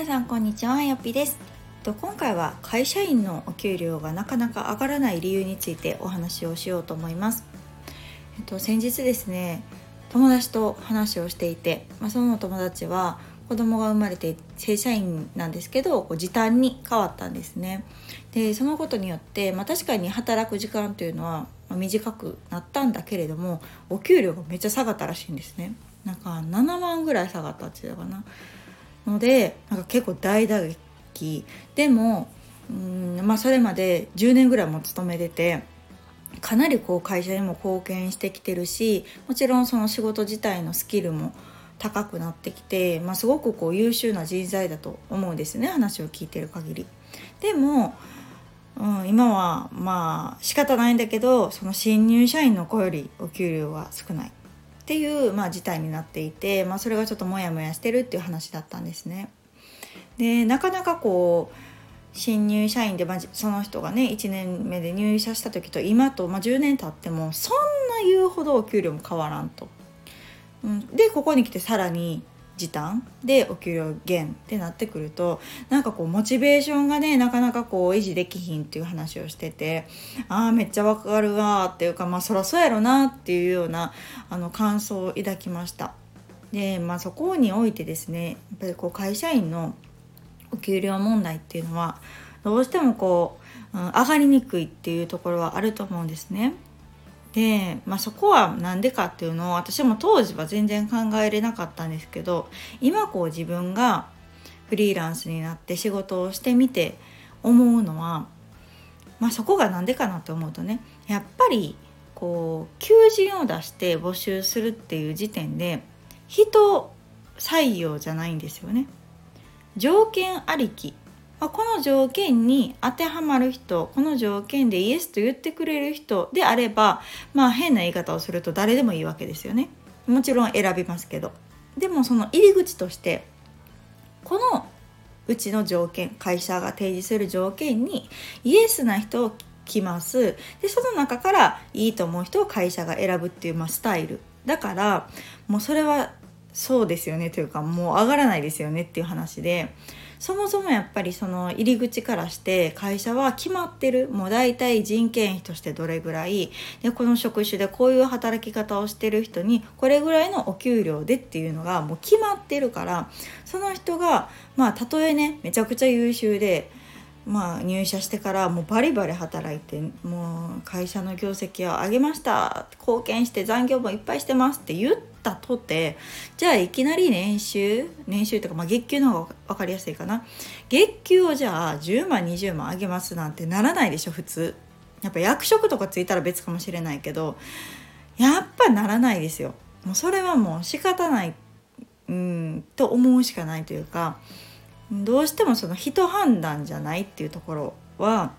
皆さんこんにちはよっぴです。と今回は会社員のお給料がなかなか上がらない理由についてお話をしようと思います。えっと先日ですね友達と話をしていて、まあ、その友達は子供が生まれて正社員なんですけどこう時短に変わったんですね。でそのことによって、まあ、確かに働く時間というのは短くなったんだけれどもお給料がめっちゃ下がったらしいんですね。なんか7万ぐらい下がったって言ったかな。のでなんか結構大打撃でもうんまあそれまで10年ぐらいも勤めててかなりこう会社にも貢献してきてるしもちろんその仕事自体のスキルも高くなってきて、まあ、すごくこう優秀な人材だと思うんですね話を聞いてる限り。でも、うん、今はまあ仕方ないんだけどその新入社員の子よりお給料は少ないっていう、まあ、事態になっていて、まあ、それがちょっとモヤモヤしてるっていう話だったんですね。でなかなかこう新入社員で、まあ、その人がね1年目で入社した時と今と、まあ、10年経ってもそんな言うほどお給料も変わらんと。うん、でここに来てさらに時短でお給料減ってなってくるとなんかこうモチベーションがねなかなかこう維持できひんっていう話をしててああめっちゃわかるわっていうかまあそらそうやろなっていうようなあの感想を抱きました。でまあそこにおいてですねやっぱりこう会社員のお給料問題っていうのはどうしてもこう、うん、上がりにくいっていうところはあると思うんですね。で、まあ、そこは何でかっていうのを私も当時は全然考えれなかったんですけど今こう自分がフリーランスになって仕事をしてみて思うのは、まあ、そこが何でかなって思うとねやっぱりこう求人を出して募集するっていう時点で人採用じゃないんですよね。条件ありきま、この条件に当てはまる人この条件でイエスと言ってくれる人であればまあ変な言い方をすると誰でもいいわけですよね。もちろん選びますけど。でもその入り口としてこのうちの条件会社が提示する条件にイエスな人を来ます。でその中からいいと思う人を会社が選ぶっていう、まあ、スタイル。だからもうそれはそうですよね。というかもう上がらないですよねっていう話で。そもそもやっぱりその入り口からして会社は決まってる。もう大体人件費としてどれぐらい。でこの職種でこういう働き方をしてる人にこれぐらいのお給料でっていうのがもう決まってるから。その人がまあたとえねめちゃくちゃ優秀でまあ、入社してからもうバリバリ働いてもう会社の業績を上げました。貢献して残業もいっぱいしてますって言ったとてじゃあいきなり年収年収とか、まあ、月給の方が分かりやすいかな。月給をじゃあ10万20万上げますなんてならないでしょ普通。やっぱ役職とかついたら別かもしれないけどやっぱならないですよ。もうそれはもう仕方ないうんと思うしかないというかどうしてもその人判断じゃないっていうところは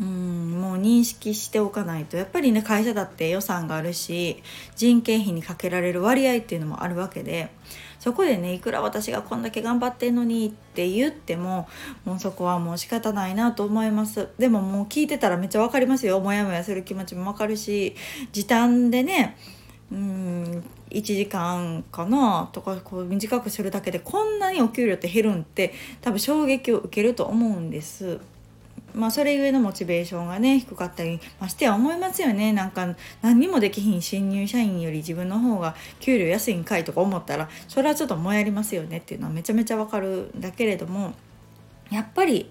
うん認識しておかないとやっぱりね会社だって予算があるし人件費にかけられる割合っていうのもあるわけでそこでねいくら私がこんだけ頑張ってんのにって言ってももうそこはもう仕方ないなと思いますでももう聞いてたらめっちゃ分かりますよモヤモヤする気持ちも分かるし時短でねうん1時間かなとかこう短くするだけでこんなにお給料って減るんって多分衝撃を受けると思うんです。まあそれゆえのモチベーションがね低かったりましては思いますよね。なんか何にもできひん新入社員より自分の方が給料安いんかいとか思ったらそれはちょっともやりますよね。っていうのはめちゃめちゃわかるんだけれどもやっぱり、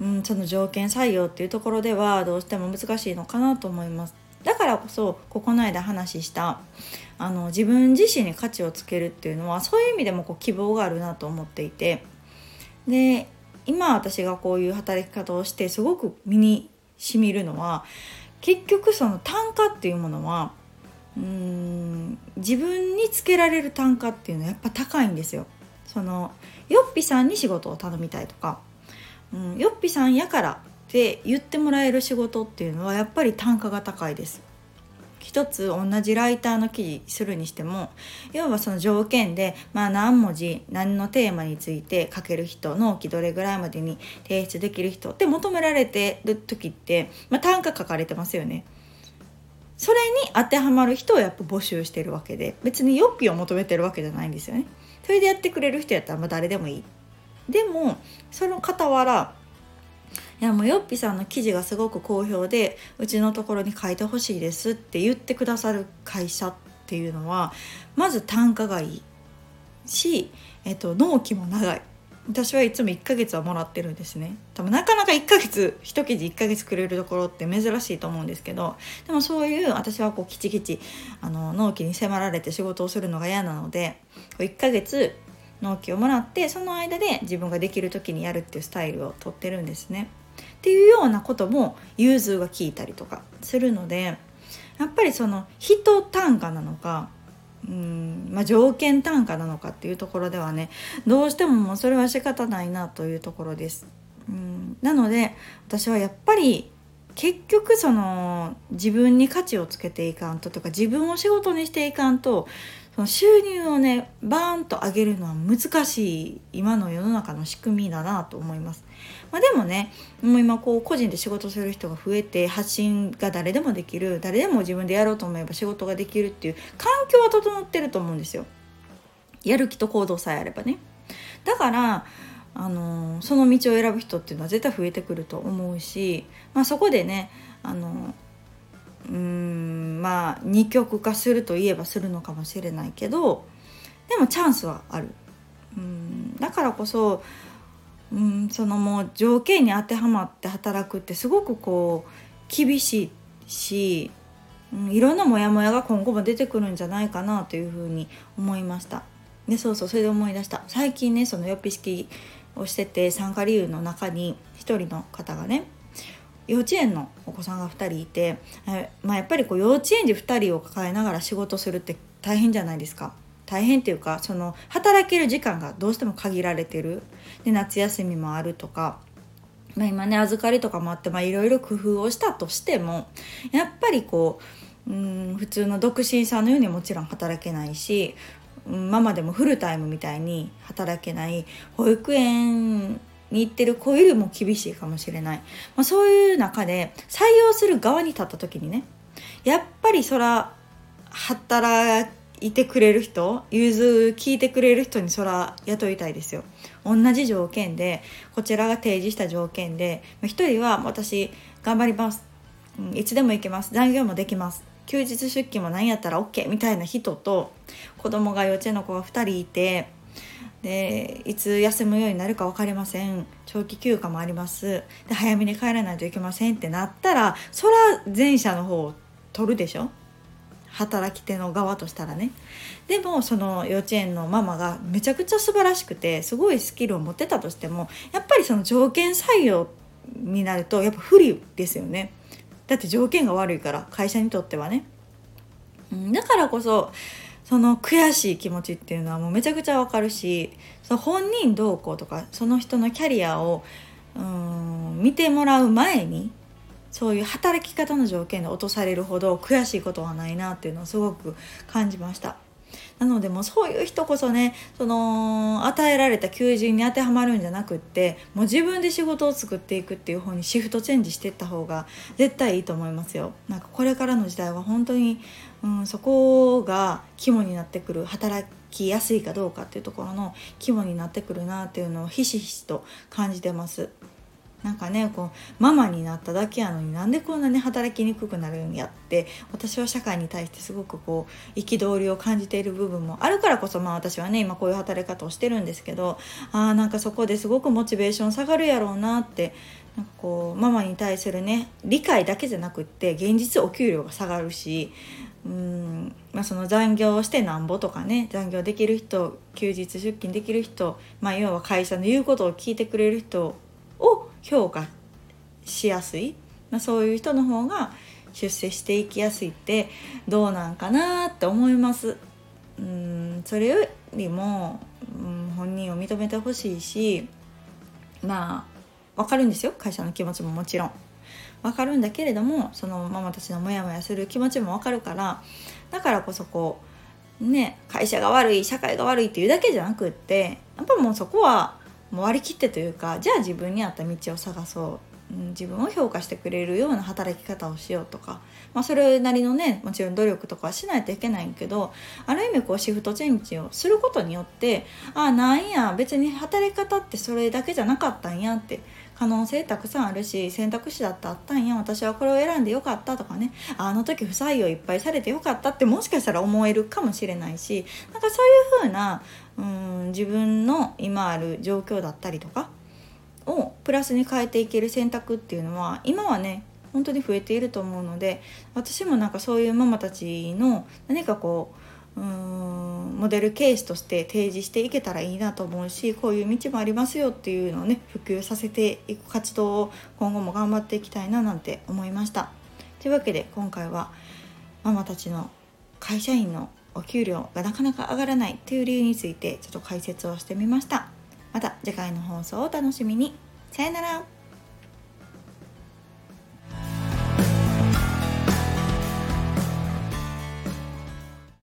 うん、その条件採用っていうところではどうしても難しいのかなと思います。だからこそここの間話したあの自分自身に価値をつけるっていうのはそういう意味でもこう希望があるなと思っていて。で今私がこういう働き方をしてすごく身にしみるのは結局その単価っていうものはうーん自分につけられる単価っていうのはやっぱ高いんですよ。そのよっぴさんに仕事を頼みたいとか、うん、よっぴさんやからって言ってもらえる仕事っていうのはやっぱり単価が高いです。一つ同じライターの記事するにしても要はその条件で、まあ、何文字何のテーマについて書ける人納期どれぐらいまでに提出できる人って求められてる時って、まあ、単価書かれてますよね。それに当てはまる人をやっぱ募集してるわけで別によっぴを求めてるわけじゃないんですよね。それでやってくれる人やったらまあ誰でもいいでもその傍らいやもうよっぴさんの記事がすごく好評でうちのところに書いてほしいですって言ってくださる会社っていうのはまず単価がいいし、えっと、納期も長い私はいつも1ヶ月はもらってるんですね多分なかなか1ヶ月1記事1ヶ月くれるところって珍しいと思うんですけどでもそういう私はこうきちきちあの納期に迫られて仕事をするのが嫌なので1ヶ月納期をもらってその間で自分ができる時にやるっていうスタイルをとってるんですね。っていうようなことも融通が効いたりとかするのでやっぱりその人単価なのかうんまあ、条件単価なのかっていうところではねどうしてももうそれは仕方ないなというところです。うんなので私はやっぱり結局その自分に価値をつけていかんととか自分を仕事にしていかんとその収入をねバーンと上げるのは難しい今の世の中の仕組みだなと思います。まあ、でもねもう今こう個人で仕事する人が増えて発信が誰でもできる誰でも自分でやろうと思えば仕事ができるっていう環境は整ってると思うんですよ。やる気と行動さえあればね。だからあのその道を選ぶ人っていうのは絶対増えてくると思うし、まあ、そこでねあのうんまあ二極化するといえばするのかもしれないけどでもチャンスはある。うんだからこそうんそのもう条件に当てはまって働くってすごくこう厳しいし、うん、いろんなモヤモヤが今後も出てくるんじゃないかなというふうに思いました。でそうそうそれで思い出した最近ねそのよっぴ式をしてて参加理由の中に1人の方がね幼稚園のお子さんが2人いて、まあ、やっぱりこう幼稚園児2人を抱えながら仕事するって大変じゃないですか。大変っていうかその働ける時間がどうしても限られてるで夏休みもあるとか、まあ、今ね預かりとかもあっていろいろ工夫をしたとしてもやっぱりこううん普通の独身さんのようにもちろん働けないしママでもフルタイムみたいに働けない保育園に行ってる子よりも厳しいかもしれない、まあ、そういう中で採用する側に立った時にねやっぱりそら働いてくれる人融通聞いてくれる人にそら雇いたいですよ。同じ条件でこちらが提示した条件で1人は私頑張ります。いつでも行けます。残業もできます。休日出勤も何やったら OK みたいな人と子供が幼稚園の子が2人いてでいつ休むようになるか分かりません。長期休暇もあります。で早めに帰らないといけませんってなったらそら前者の方を取るでしょ？働き手の側としたらね。でもその幼稚園のママがめちゃくちゃ素晴らしくてすごいスキルを持ってたとしてもやっぱりその条件採用になるとやっぱ不利ですよね。だって条件が悪いから会社にとってはね、だからこそその悔しい気持ちっていうのはもうめちゃくちゃわかるしその本人どうこうとかその人のキャリアをうん見てもらう前にそういう働き方の条件で落とされるほど悔しいことはないなっていうのをすごく感じました。なのでもうそういう人こそねその与えられた求人に当てはまるんじゃなくってもう自分で仕事を作っていくっていう方にシフトチェンジしていった方が絶対いいと思いますよ。なんかこれからの時代は本当に、うん、そこが肝になってくる働きやすいかどうかっていうところの肝になってくるなっていうのをひしひしと感じてます。なんかねこうママになっただけやのになんでこんなに働きにくくなるんやって私は社会に対してすごくこう憤りを感じている部分もあるからこそまあ私はね今こういう働き方をしてるんですけどあーなんかそこですごくモチベーション下がるやろうなってなんかこうママに対するね理解だけじゃなくって現実お給料が下がるしうんまあ、その残業してなんぼとかね残業できる人休日出勤できる人、まあ、要は会社の言うことを聞いてくれる人を評価しやすい、まあ、そういう人の方が出世していきやすいってどうなんかなって思います。うんそれよりも、うん、本人を認めてほしいしまあ分かるんですよ会社の気持ちももちろん。分かるんだけれどもそのママたちのモヤモヤする気持ちも分かるからだからこそこうね会社が悪い社会が悪いっていうだけじゃなくってやっぱもうそこはもう割り切ってというかじゃあ自分に合った道を探そう、自分を評価してくれるような働き方をしようとか、まあ、それなりのねもちろん努力とかはしないといけないけどある意味こうシフトチェンジをすることによってああなんや別に働き方ってそれだけじゃなかったんやって可能性たくさんあるし選択肢だってあったんや私はこれを選んでよかったとかねあの時不採用いっぱいされてよかったってもしかしたら思えるかもしれないしなんかそういう風なうん自分の今ある状況だったりとかをプラスに変えていける選択っていうのは今はね本当に増えていると思うので私もなんかそういうママたちの何かこううんモデルケースとして提示していけたらいいなと思うしこういう道もありますよっていうのをね普及させていく活動を今後も頑張っていきたいななんて思いました。というわけで今回はママたちの会社員のお給料がなかなか上がらないという理由についてちょっと解説をしてみました。また次回の放送をお楽しみに。さよなら。